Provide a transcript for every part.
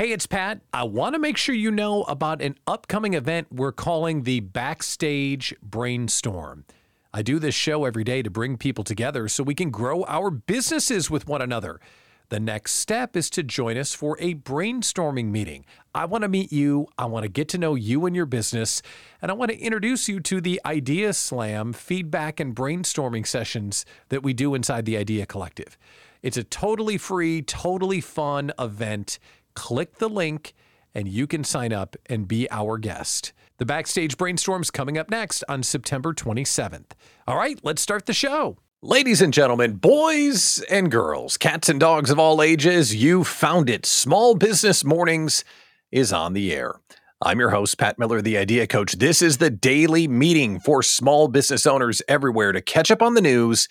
Hey, it's Pat. I want to make sure you know about an upcoming event we're calling the Backstage Brainstorm. I do this show every day to bring people together so we can grow our businesses with one another. The next step is to join us for a brainstorming meeting. I want to meet you, I want to get to know you and your business, and I want to introduce you to the Idea Slam feedback and brainstorming sessions that we do inside the Idea Collective. It's a totally free, totally fun event click the link and you can sign up and be our guest. The Backstage Brainstorm's coming up next on September 27th. All right, let's start the show. Ladies and gentlemen, boys and girls, cats and dogs of all ages, you found it. Small Business Mornings is on the air. I'm your host, Pat Miller, the Idea Coach. This is the daily meeting for small business owners everywhere to catch up on the news,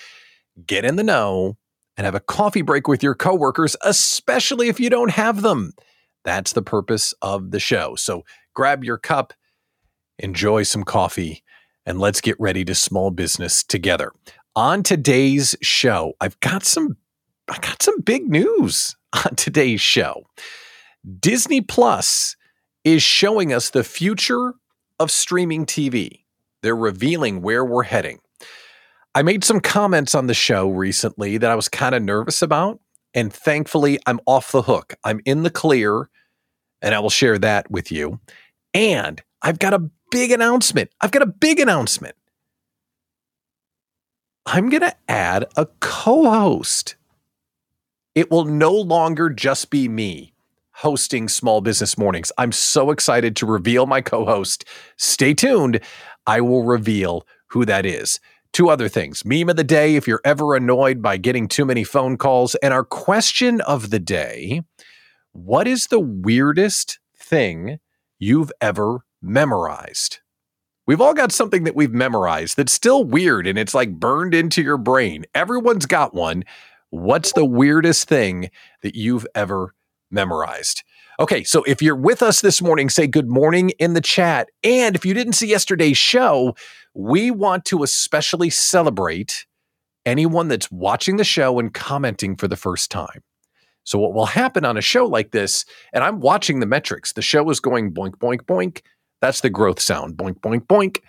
get in the know, and have a coffee break with your coworkers, especially if you don't have them. That's the purpose of the show. So grab your cup, enjoy some coffee, and let's get ready to small business together. On today's show, I've got some I got some big news on today's show. Disney Plus is showing us the future of streaming TV. They're revealing where we're heading. I made some comments on the show recently that I was kind of nervous about. And thankfully, I'm off the hook. I'm in the clear, and I will share that with you. And I've got a big announcement. I've got a big announcement. I'm going to add a co host. It will no longer just be me hosting Small Business Mornings. I'm so excited to reveal my co host. Stay tuned. I will reveal who that is. Two other things. Meme of the day if you're ever annoyed by getting too many phone calls. And our question of the day What is the weirdest thing you've ever memorized? We've all got something that we've memorized that's still weird and it's like burned into your brain. Everyone's got one. What's the weirdest thing that you've ever memorized? Okay, so if you're with us this morning, say good morning in the chat. And if you didn't see yesterday's show, we want to especially celebrate anyone that's watching the show and commenting for the first time. So, what will happen on a show like this, and I'm watching the metrics, the show is going boink, boink, boink. That's the growth sound boink, boink, boink.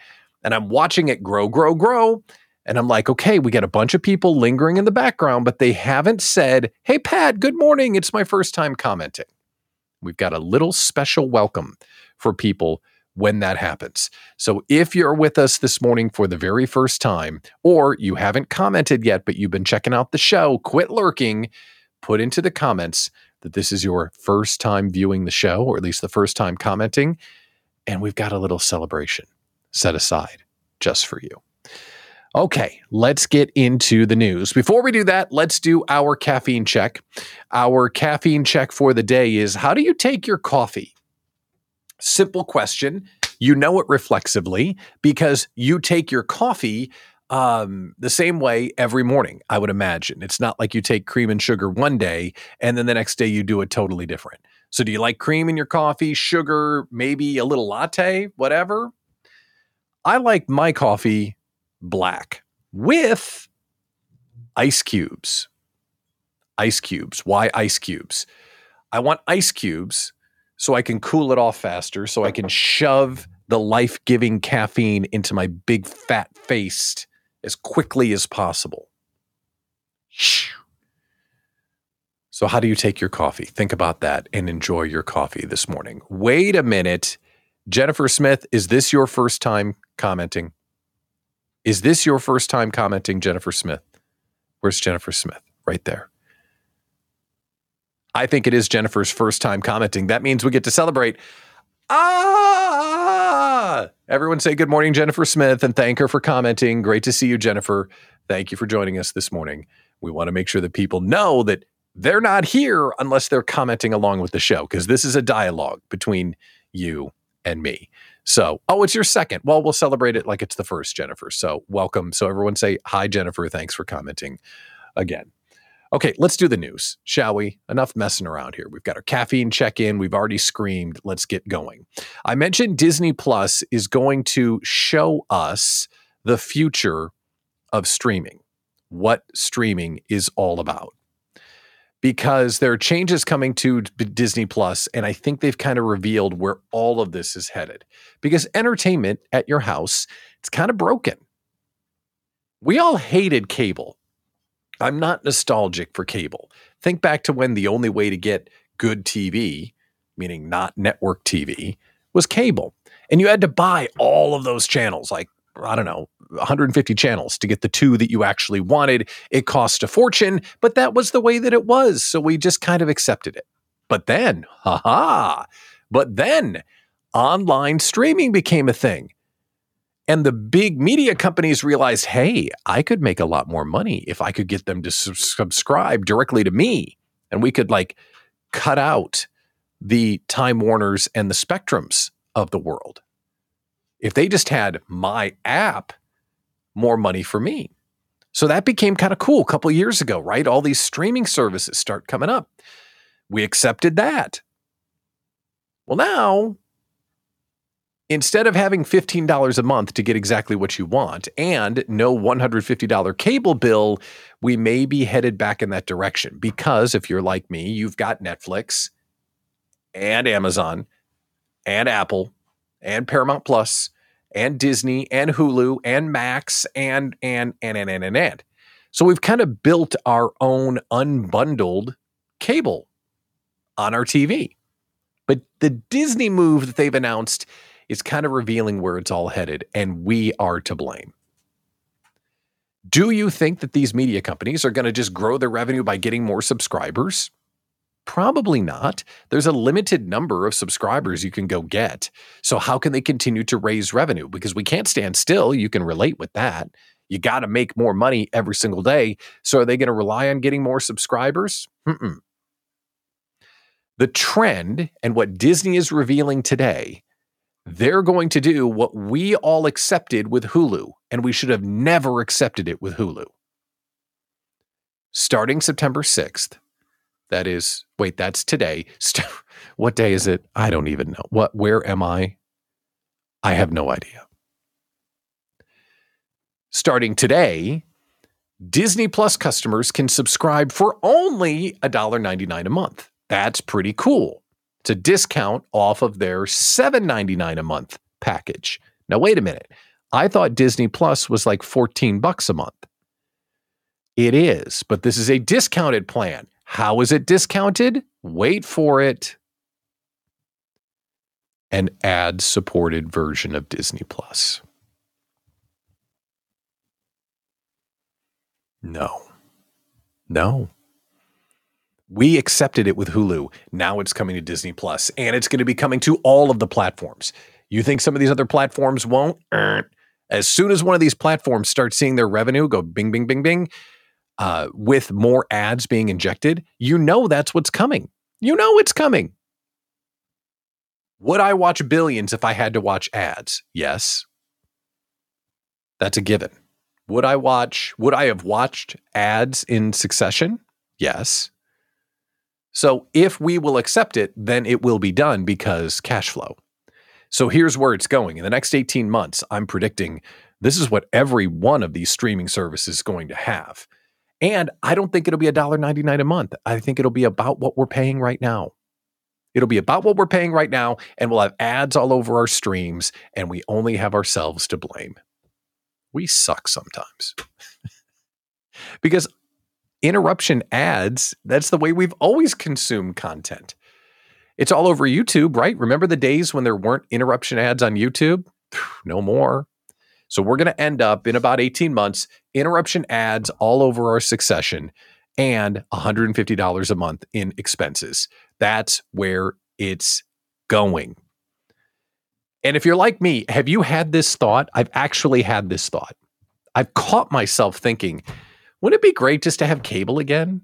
And I'm watching it grow, grow, grow. And I'm like, okay, we got a bunch of people lingering in the background, but they haven't said, hey, Pat, good morning. It's my first time commenting. We've got a little special welcome for people when that happens. So if you're with us this morning for the very first time, or you haven't commented yet, but you've been checking out the show, quit lurking, put into the comments that this is your first time viewing the show, or at least the first time commenting. And we've got a little celebration set aside just for you. Okay, let's get into the news. Before we do that, let's do our caffeine check. Our caffeine check for the day is how do you take your coffee? Simple question. You know it reflexively because you take your coffee um, the same way every morning, I would imagine. It's not like you take cream and sugar one day and then the next day you do it totally different. So, do you like cream in your coffee, sugar, maybe a little latte, whatever? I like my coffee black with ice cubes. Ice cubes. Why ice cubes? I want ice cubes so I can cool it off faster, so I can shove the life giving caffeine into my big fat face as quickly as possible. So, how do you take your coffee? Think about that and enjoy your coffee this morning. Wait a minute. Jennifer Smith, is this your first time commenting? Is this your first time commenting, Jennifer Smith? Where's Jennifer Smith? Right there. I think it is Jennifer's first time commenting. That means we get to celebrate. Ah! Everyone say good morning, Jennifer Smith, and thank her for commenting. Great to see you, Jennifer. Thank you for joining us this morning. We want to make sure that people know that they're not here unless they're commenting along with the show, because this is a dialogue between you and me. So, oh, it's your second. Well, we'll celebrate it like it's the first, Jennifer. So, welcome. So, everyone say hi, Jennifer. Thanks for commenting again. Okay, let's do the news, shall we? Enough messing around here. We've got our caffeine check in. We've already screamed. Let's get going. I mentioned Disney Plus is going to show us the future of streaming, what streaming is all about. because there are changes coming to Disney Plus, and I think they've kind of revealed where all of this is headed. Because entertainment at your house, it's kind of broken. We all hated cable. I'm not nostalgic for cable. Think back to when the only way to get good TV, meaning not network TV, was cable. And you had to buy all of those channels, like, I don't know, 150 channels to get the two that you actually wanted. It cost a fortune, but that was the way that it was. So we just kind of accepted it. But then, haha, but then online streaming became a thing. And the big media companies realized, hey, I could make a lot more money if I could get them to su- subscribe directly to me. And we could like cut out the Time Warners and the Spectrums of the world. If they just had my app, more money for me. So that became kind of cool a couple years ago, right? All these streaming services start coming up. We accepted that. Well, now, instead of having $15 a month to get exactly what you want and no $150 cable bill, we may be headed back in that direction. Because if you're like me, you've got Netflix and Amazon and Apple and Paramount Plus and Disney and Hulu and Max and and and and and and. and. So we've kind of built our own unbundled cable on our TV. But the Disney move that they've announced is kind of revealing where it's all headed, and we are to blame. Do you think that these media companies are going to just grow their revenue by getting more subscribers? Probably not. There's a limited number of subscribers you can go get. So, how can they continue to raise revenue? Because we can't stand still. You can relate with that. You got to make more money every single day. So, are they going to rely on getting more subscribers? Mm-mm. The trend and what Disney is revealing today, they're going to do what we all accepted with Hulu, and we should have never accepted it with Hulu. Starting September 6th, that is, wait, that's today. what day is it? I don't even know. What, where am I? I have no idea. Starting today, Disney Plus customers can subscribe for only $1.99 a month. That's pretty cool. A discount off of their $7.99 a month package. Now, wait a minute. I thought Disney Plus was like 14 bucks a month. It is, but this is a discounted plan. How is it discounted? Wait for it. An ad supported version of Disney Plus. No. No. We accepted it with Hulu. Now it's coming to Disney Plus, and it's going to be coming to all of the platforms. You think some of these other platforms won't? As soon as one of these platforms starts seeing their revenue go bing, bing, bing, bing, uh, with more ads being injected, you know that's what's coming. You know it's coming. Would I watch billions if I had to watch ads? Yes. That's a given. Would I watch, would I have watched ads in succession? Yes. So if we will accept it, then it will be done because cash flow. So here's where it's going. In the next 18 months, I'm predicting this is what every one of these streaming services is going to have. And I don't think it'll be $1.99 a month. I think it'll be about what we're paying right now. It'll be about what we're paying right now, and we'll have ads all over our streams, and we only have ourselves to blame. We suck sometimes. because interruption ads, that's the way we've always consumed content. It's all over YouTube, right? Remember the days when there weren't interruption ads on YouTube? No more. So we're going to end up in about 18 months, interruption ads all over our succession and $150 a month in expenses. That's where it's going. And if you're like me, have you had this thought? I've actually had this thought. I've caught myself thinking, wouldn't it be great just to have cable again?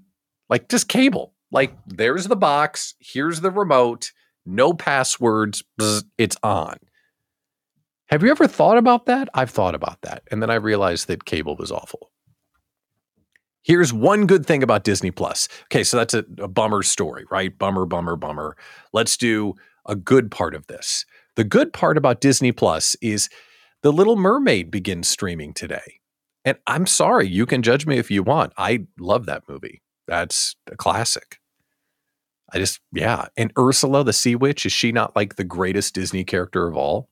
Like just cable. Like there's the box, here's the remote, no passwords, bzz, it's on. Have you ever thought about that? I've thought about that. And then I realized that cable was awful. Here's one good thing about Disney Plus. Okay, so that's a, a, bummer story, right? Bummer, bummer, bummer. Let's do a good part of this. The good part about Disney Plus is The Little Mermaid begins streaming today. And I'm sorry, you can judge me if you want. I love that movie. That's a classic. I just, yeah. And Ursula, the sea witch, is she not like the greatest Disney character of all?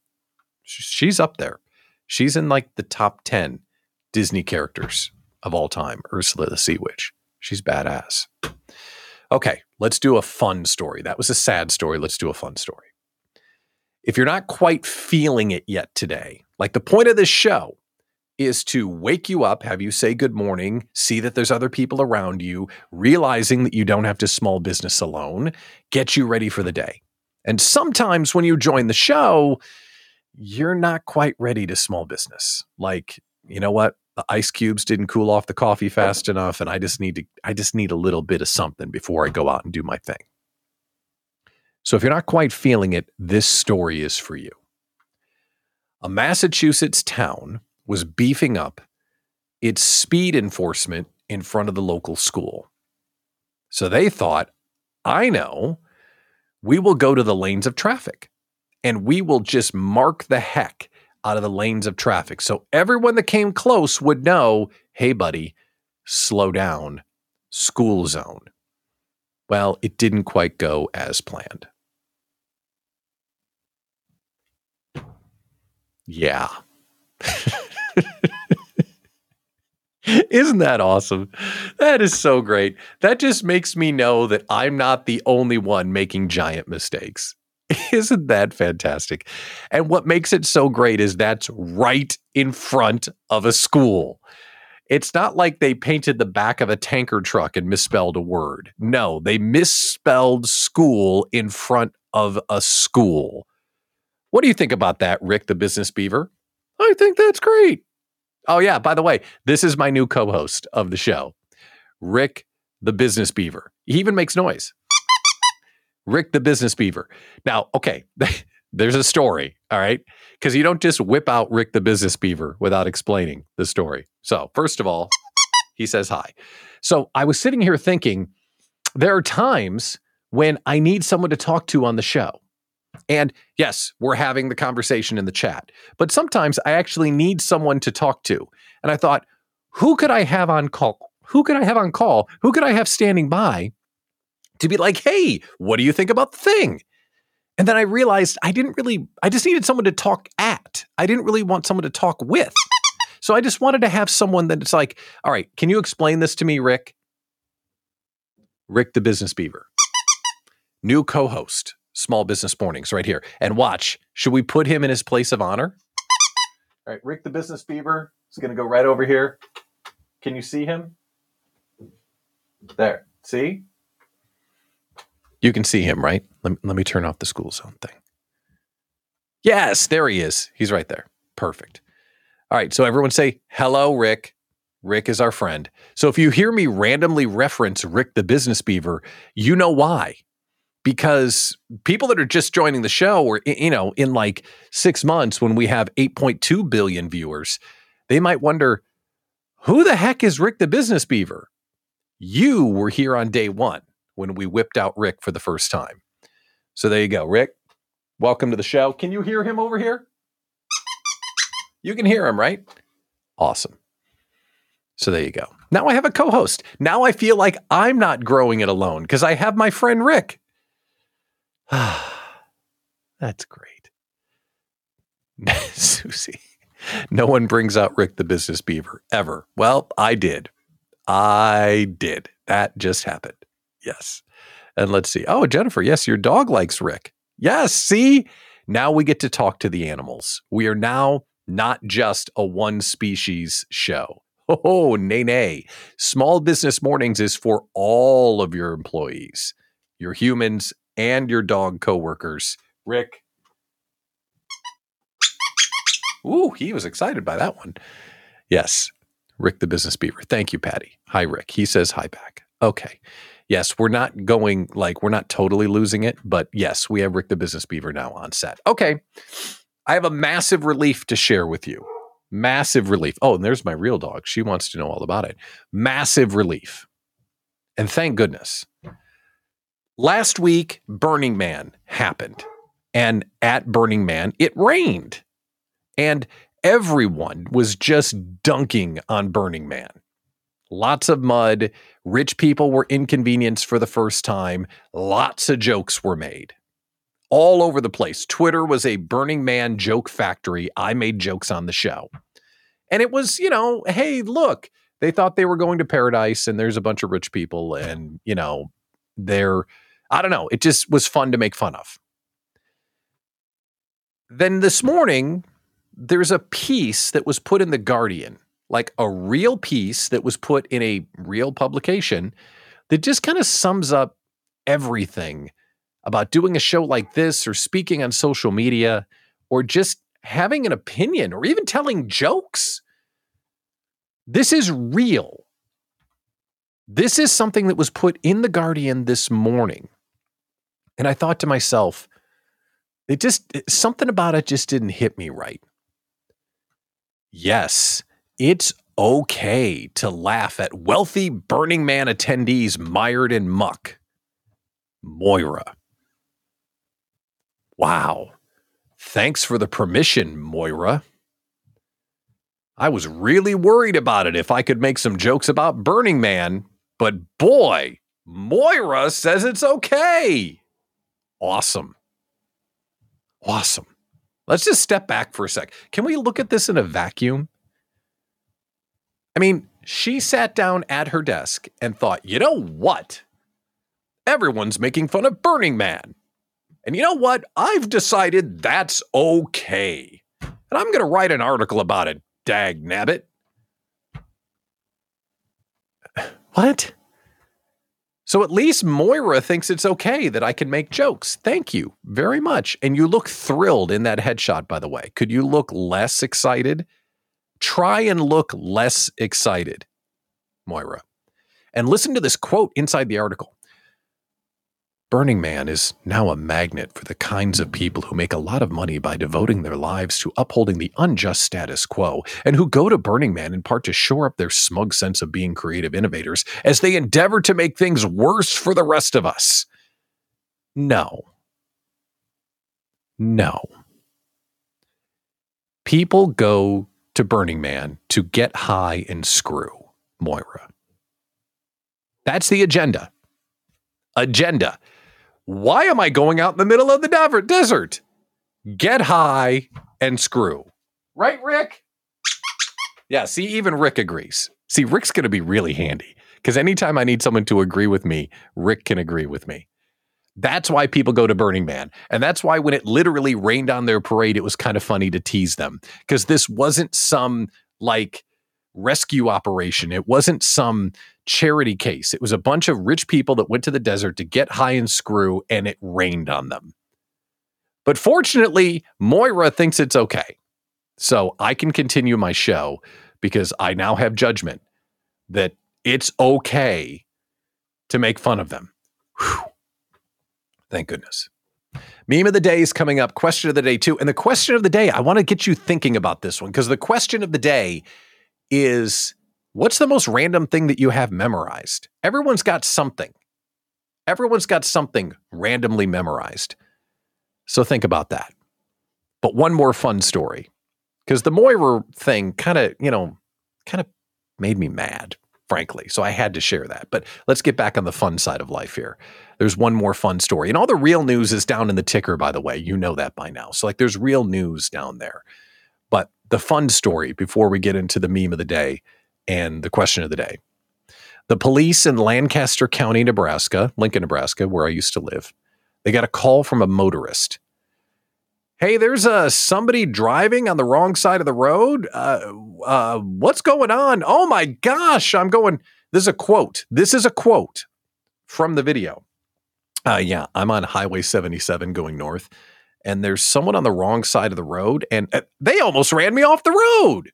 She's up there. She's in like the top 10 Disney characters of all time. Ursula the sea witch. She's badass. Okay, let's do a fun story. That was a sad story. Let's do a fun story. If you're not quite feeling it yet today, like the point of this show is to wake you up, have you say good morning, see that there's other people around you, realizing that you don't have to small business alone, get you ready for the day. And sometimes when you join the show, you're not quite ready to small business. Like, you know what? The ice cubes didn't cool off the coffee fast enough and I just need to I just need a little bit of something before I go out and do my thing. So if you're not quite feeling it, this story is for you. A Massachusetts town was beefing up its speed enforcement in front of the local school. So they thought, I know, we will go to the lanes of traffic and we will just mark the heck out of the lanes of traffic. So everyone that came close would know, hey, buddy, slow down, school zone. Well, it didn't quite go as planned. Yeah. Isn't that awesome? That is so great. That just makes me know that I'm not the only one making giant mistakes. Isn't that fantastic? And what makes it so great is that's right in front of a school. It's not like they painted the back of a tanker truck and misspelled a word. No, they misspelled school in front of a school. What do you think about that, Rick the Business Beaver? I think that's great. Oh, yeah. By the way, this is my new co host of the show, Rick the Business Beaver. He even makes noise. Rick the Business Beaver. Now, okay, there's a story, all right? Because you don't just whip out Rick the Business Beaver without explaining the story. So, first of all, he says hi. So, I was sitting here thinking there are times when I need someone to talk to on the show. And yes, we're having the conversation in the chat, but sometimes I actually need someone to talk to. And I thought, who could I have on call? Who could I have on call? Who could I have standing by to be like, hey, what do you think about the thing? And then I realized I didn't really, I just needed someone to talk at. I didn't really want someone to talk with. So I just wanted to have someone that it's like, all right, can you explain this to me, Rick? Rick the Business Beaver. New co host. Small Business Mornings right here. And watch, should we put him in his place of honor? All right, Rick the Business Beaver is going to go right over here. Can you see him? There. See? You can see him, right? Let, let me turn off the school zone thing. Yes, there he is. He's right there. Perfect. All right, so everyone say, hello, Rick. Rick is our friend. So if you hear me randomly reference Rick the Business Beaver, you know why because people that are just joining the show or you know in like 6 months when we have 8.2 billion viewers they might wonder who the heck is Rick the business beaver? You were here on day 1 when we whipped out Rick for the first time. So there you go Rick. Welcome to the show. Can you hear him over here? You can hear him right? Awesome. So there you go. Now I have a co-host. Now I feel like I'm not growing it alone because I have my friend Rick That's great. Mm. Susie, no one brings out Rick the business beaver ever. Well, I did. I did. That just happened. Yes. And let's see. Oh, Jennifer, yes, your dog likes Rick. Yes. See, now we get to talk to the animals. We are now not just a one species show. Oh, nay, nay. Small Business Mornings is for all of your employees, your humans and your dog coworkers. Rick. Ooh, he was excited by that one. Yes, Rick the business beaver. Thank you, Patty. Hi, Rick. He says hi back. Okay. Yes, we're not going like we're not totally losing it, but yes, we have Rick the business beaver now on set. Okay. I have a massive relief to share with you. Massive relief. Oh, and there's my real dog. She wants to know all about it. Massive relief. And thank goodness Last week, Burning Man happened. And at Burning Man, it rained. And everyone was just dunking on Burning Man. lots of mud. Rich people were inconvenienced for the first time. Lots of jokes were made all over the place. Twitter was a Burning Man joke factory. I made jokes on the show. And it was, you know, hey, look, they thought they were going to paradise and there's a bunch of rich people and, you know, they're, I don't know, it just was fun to make fun of. Then this morning, there's a piece that was put in The Guardian, like a real piece that was put in a real publication that just kind of sums up everything about doing a show like this or speaking on social media or just having an opinion or even telling jokes. This is real. This is something that was put in The Guardian this morning. And I thought to myself, it just, something about it just didn't hit me right. Yes, it's okay to laugh at wealthy Burning Man attendees mired in muck. Moira. Wow. Thanks for the permission, Moira. I was really worried about it if I could make some jokes about Burning Man, but boy, Moira says it's okay. Awesome. Awesome. Let's just step back for a sec. Can we look at this in a vacuum? I mean, she sat down at her desk and thought, you know what? Everyone's making fun of Burning Man. And you know what? I've decided that's okay. And I'm going to write an article about it, dag nabbit. What? So at least Moira thinks it's okay that I can make jokes. Thank you very much. And you look thrilled in that headshot, by the way. Could you look less excited? Try and look less excited, Moira. And listen to this quote inside the article. Burning Man is now a magnet for the kinds of people who make a lot of money by devoting their lives to upholding the unjust status quo, and who go to Burning Man in part to shore up their smug sense of being creative innovators as they endeavor to make things worse for the rest of us. No. No. People go to Burning Man to get high and screw, Moira. That's the agenda. Agenda. Why am I going out in the middle of the desert? Get high and screw. Right, Rick? Yeah, see, even Rick agrees. See, Rick's going to be really handy because anytime I need someone to agree with me, Rick can agree with me. That's why people go to Burning Man. And that's why when it literally rained on their parade, it was kind of funny to tease them because this wasn't some like rescue operation. It wasn't some charity case. It was a bunch of rich people that went to the desert to get high and screw, and it rained on them. But fortunately, Moira thinks it's okay. So I can continue my show because I now have judgment that it's okay to make fun of them. Whew. Thank goodness. Meme of the day is coming up. Question of the day, too. And the question of the day, I want to get you thinking about this one because the question of the day is What's the most random thing that you have memorized? Everyone's got something. Everyone's got something randomly memorized. So think about that. But one more fun story. Because the Moira thing kind of, you know, kind of made me mad, frankly. So I had to share that. But let's get back on the fun side of life here. There's one more fun story. And all the real news is down in the ticker, by the way. You know that by now. So, like, there's real news down there. The fun story before we get into the meme of the day and the question of the day. The police in Lancaster County, Nebraska, Lincoln, Nebraska, where I used to live, they got a call from a motorist. Hey, there's uh, somebody driving on the wrong side of the road. Uh, uh, what's going on? Oh my gosh, I'm going. This is a quote. This is a quote from the video. Uh, yeah, I'm on Highway 77 going north, and there's someone on the wrong side of the road, and uh, they almost ran me off the road.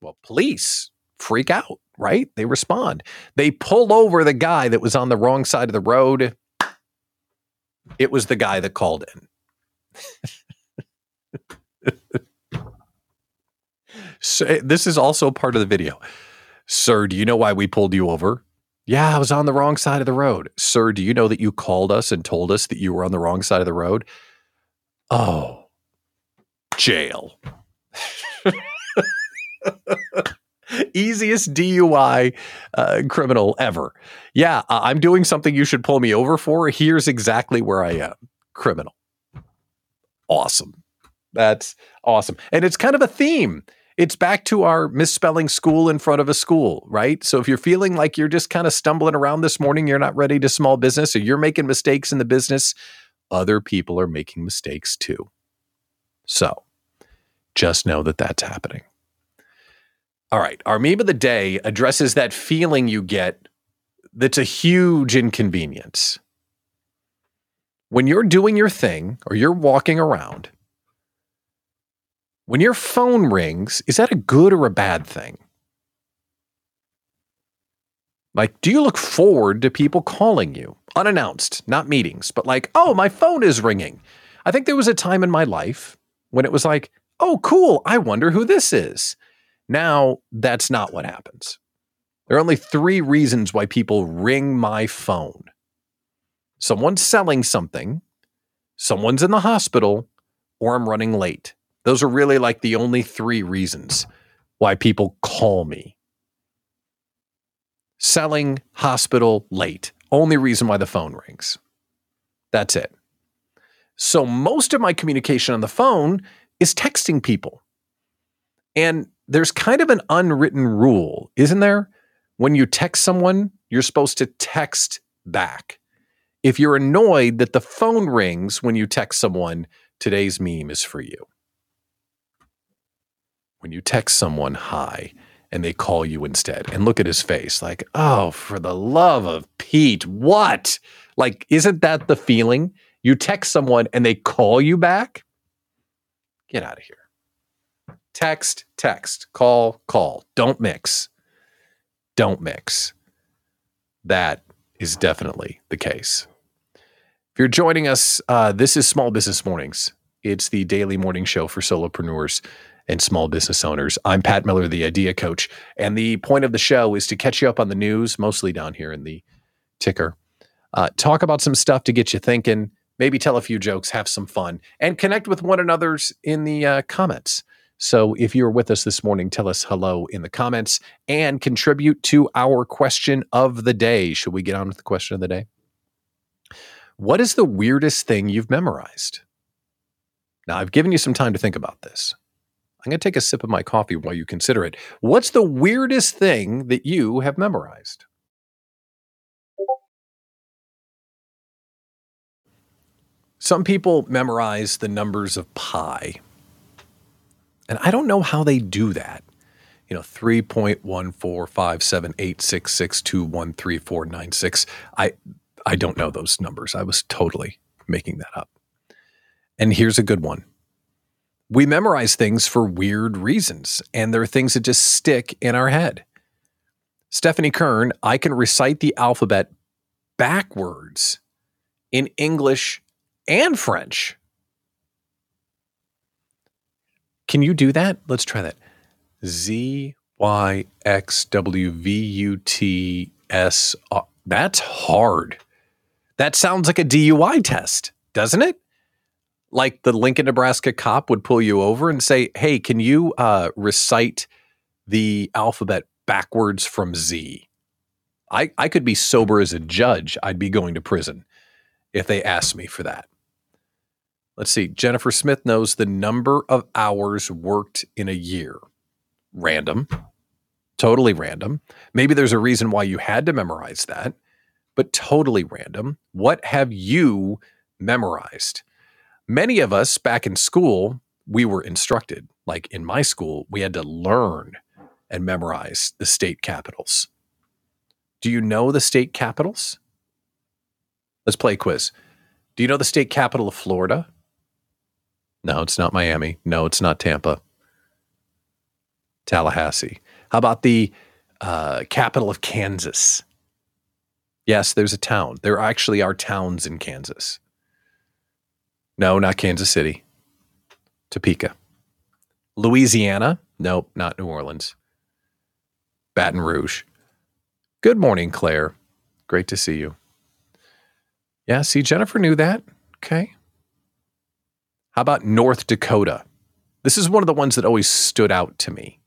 Well, police freak out, right? They respond. They pull over the guy that was on the wrong side of the road. It was the guy that called in. so, this is also part of the video. Sir, do you know why we pulled you over? Yeah, I was on the wrong side of the road. Sir, do you know that you called us and told us that you were on the wrong side of the road? Oh, jail. easiest DUI uh, criminal ever. Yeah, I'm doing something you should pull me over for. Here's exactly where I am criminal. Awesome. That's awesome. And it's kind of a theme. It's back to our misspelling school in front of a school, right? So if you're feeling like you're just kind of stumbling around this morning, you're not ready to small business, or you're making mistakes in the business, other people are making mistakes too. So just know that that's happening. All right. Our meme of the day addresses that feeling you get that's a huge inconvenience. When you're doing your thing or you're walking around, when your phone rings, is that a good or a bad thing? Like, do you look forward to people calling you unannounced, not meetings, but like, oh, my phone is ringing? I think there was a time in my life when it was like, oh, cool, I wonder who this is. Now, that's not what happens. There are only three reasons why people ring my phone someone's selling something, someone's in the hospital, or I'm running late. Those are really like the only three reasons why people call me. Selling, hospital, late. Only reason why the phone rings. That's it. So most of my communication on the phone is texting people. And there's kind of an unwritten rule, isn't there? When you text someone, you're supposed to text back. If you're annoyed that the phone rings when you text someone, today's meme is for you. When you text someone hi and they call you instead, and look at his face like, oh, for the love of Pete, what? Like, isn't that the feeling? You text someone and they call you back? Get out of here. Text, text, call, call. Don't mix. Don't mix. That is definitely the case. If you're joining us, uh, this is Small Business Mornings. It's the daily morning show for solopreneurs and small business owners. I'm Pat Miller, the Idea Coach, and the point of the show is to catch you up on the news, mostly down here in the ticker. Uh, talk about some stuff to get you thinking, maybe tell a few jokes, have some fun, and connect with one another's in the uh, comments. So if you're with us this morning, tell us hello in the comments and contribute to our question of the day. Should we get on with the question of the day? What is the weirdest thing you've memorized? Now, I've given you some time to think about this. I'm going to take a sip of my coffee while you consider it. What's the weirdest thing that you have memorized? Some people memorize the numbers of pi. And I don't know how they do that. You know, 3.1457866213496. I I don't know those numbers. I was totally making that up. And here's a good one. We memorize things for weird reasons, and there are things that just stick in our head. Stephanie Kern, I can recite the alphabet backwards in English and French. Can you do that? Let's try that. Z Y X W V U T S. That's hard. That sounds like a DUI test, doesn't it? Like the Lincoln, Nebraska cop would pull you over and say, Hey, can you uh, recite the alphabet backwards from Z? I, I could be sober as a judge. I'd be going to prison if they asked me for that. Let's see. Jennifer Smith knows the number of hours worked in a year. Random, totally random. Maybe there's a reason why you had to memorize that but totally random. What have you memorized? Many of us back in school, we were instructed. Like in my school, we had to learn and memorize the state capitals. Do you know the state capitals? Let's play a quiz. Do you know the state capital of Florida? No, it's not Miami. No, it's not Tampa. Tallahassee. How about the uh, capital of Kansas? Yes, there's a town. There actually are towns in Kansas. No, not Kansas City. Topeka. Louisiana? Nope, not New Orleans. Baton Rouge. Good morning, Claire. Great to see you. Yeah, see, Jennifer knew that. Okay. How about North Dakota? This is one of the ones that always stood out to me.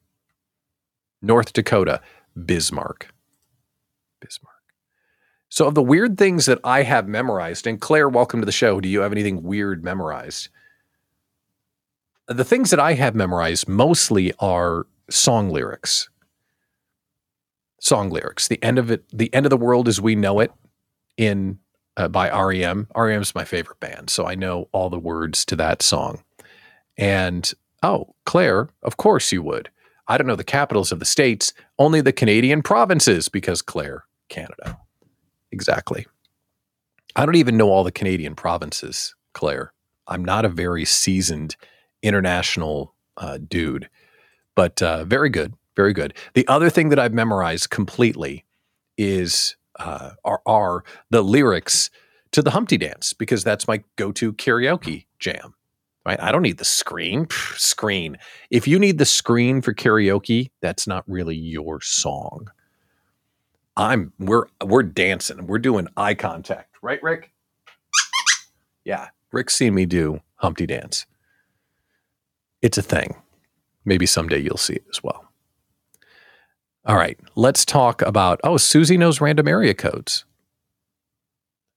North Dakota, Bismarck. Bismarck. So, of the weird things that I have memorized, and Claire, welcome to the show. Do you have anything weird memorized? The things that I have memorized mostly are song lyrics. Song lyrics. The end of it, the end of the world as we know it in uh, by REM. REM is my favorite band, so I know all the words to that song. And oh, Claire, of course you would. I don't know the capitals of the states, only the Canadian provinces, because Claire, Canada. Exactly. I don't even know all the Canadian provinces, Claire. I'm not a very seasoned international uh, dude, but uh, very good, very good. The other thing that I've memorized completely is uh, are, are the lyrics to the Humpty Dance because that's my go-to karaoke jam. Right? I don't need the screen. Screen. If you need the screen for karaoke, that's not really your song. I'm we're we're dancing. We're doing eye contact, right, Rick? Yeah, Rick's seen me do Humpty Dance. It's a thing. Maybe someday you'll see it as well. All right, let's talk about. Oh, Susie knows random area codes.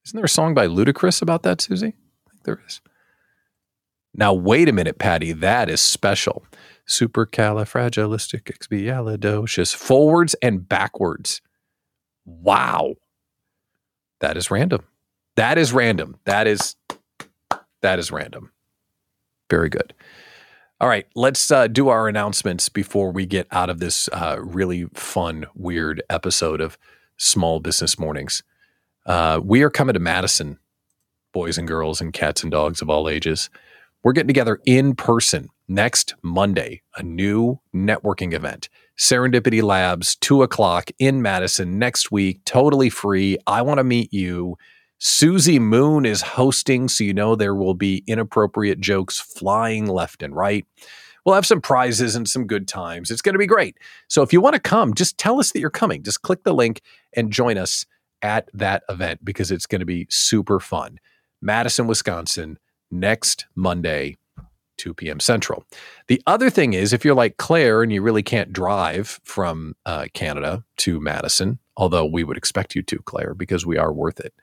Isn't there a song by Ludacris about that, Susie? I think there is. Now, wait a minute, Patty. That is special. Supercalifragilisticexpialidocious. Forwards and backwards. Wow. That is random. That is random. That is that is random. Very good. All right, let's uh, do our announcements before we get out of this uh, really fun, weird episode of Small Business Mornings. Uh, we are coming to Madison, boys and girls, and cats and dogs of all ages. We're getting together in person next Monday, a new networking event. Serendipity Labs, two o'clock in Madison next week, totally free. I want to meet you. Susie Moon is hosting, so you know there will be inappropriate jokes flying left and right. We'll have some prizes and some good times. It's going to be great. So if you want to come, just tell us that you're coming. Just click the link and join us at that event because it's going to be super fun. Madison, Wisconsin, next Monday, 2 p.m. Central. The other thing is, if you're like Claire and you really can't drive from uh, Canada to Madison, although we would expect you to, Claire, because we are worth it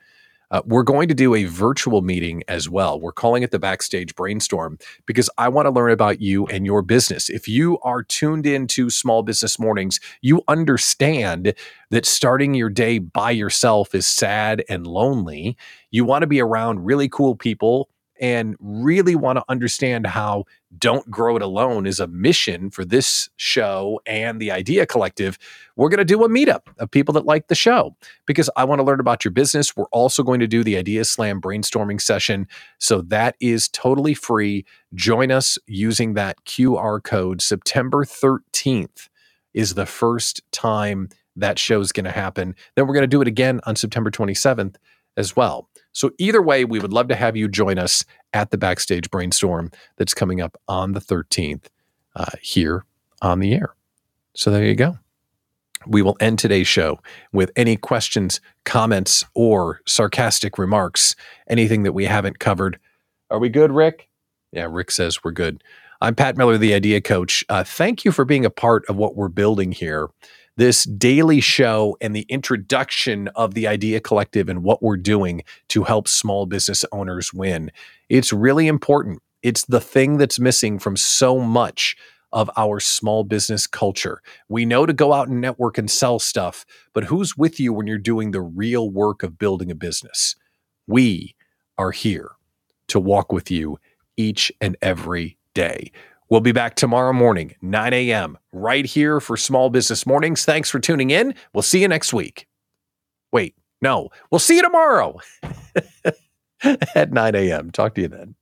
uh, we're going to do a virtual meeting as well. We're calling it the Backstage Brainstorm because I want to learn about you and your business. If you are tuned into Small Business Mornings, you understand that starting your day by yourself is sad and lonely. You want to be around really cool people and really want to understand how Don't Grow It Alone is a mission for this show and the Idea Collective, we're going to do a meetup of people that like the show because I want to learn about your business. We're also going to do the Idea Slam brainstorming session. So that is totally free. Join us using that QR code. September 13th is the first time that show is going to happen. Then we're going to do it again on September 27th as well. So, either way, we would love to have you join us at the Backstage Brainstorm that's coming up on the 13th uh, here on the air. So, there you go. We will end today's show with any questions, comments, or sarcastic remarks, anything that we haven't covered. Are we good, Rick? Yeah, Rick says we're good. I'm Pat Miller, the Idea Coach. Uh, thank you for being a part of what we're building here this daily show and the introduction of the Idea Collective and what we're doing to help small business owners win. It's really important. It's the thing that's missing from so much of our small business culture. We know to go out and network and sell stuff, but who's with you when you're doing the real work of building a business? We are here to walk with you each and every day. We'll be back tomorrow morning, 9 a.m., right here for Small Business Mornings. Thanks for tuning in. We'll see you next week. Wait, no, we'll see you tomorrow at 9 a.m. Talk to you then.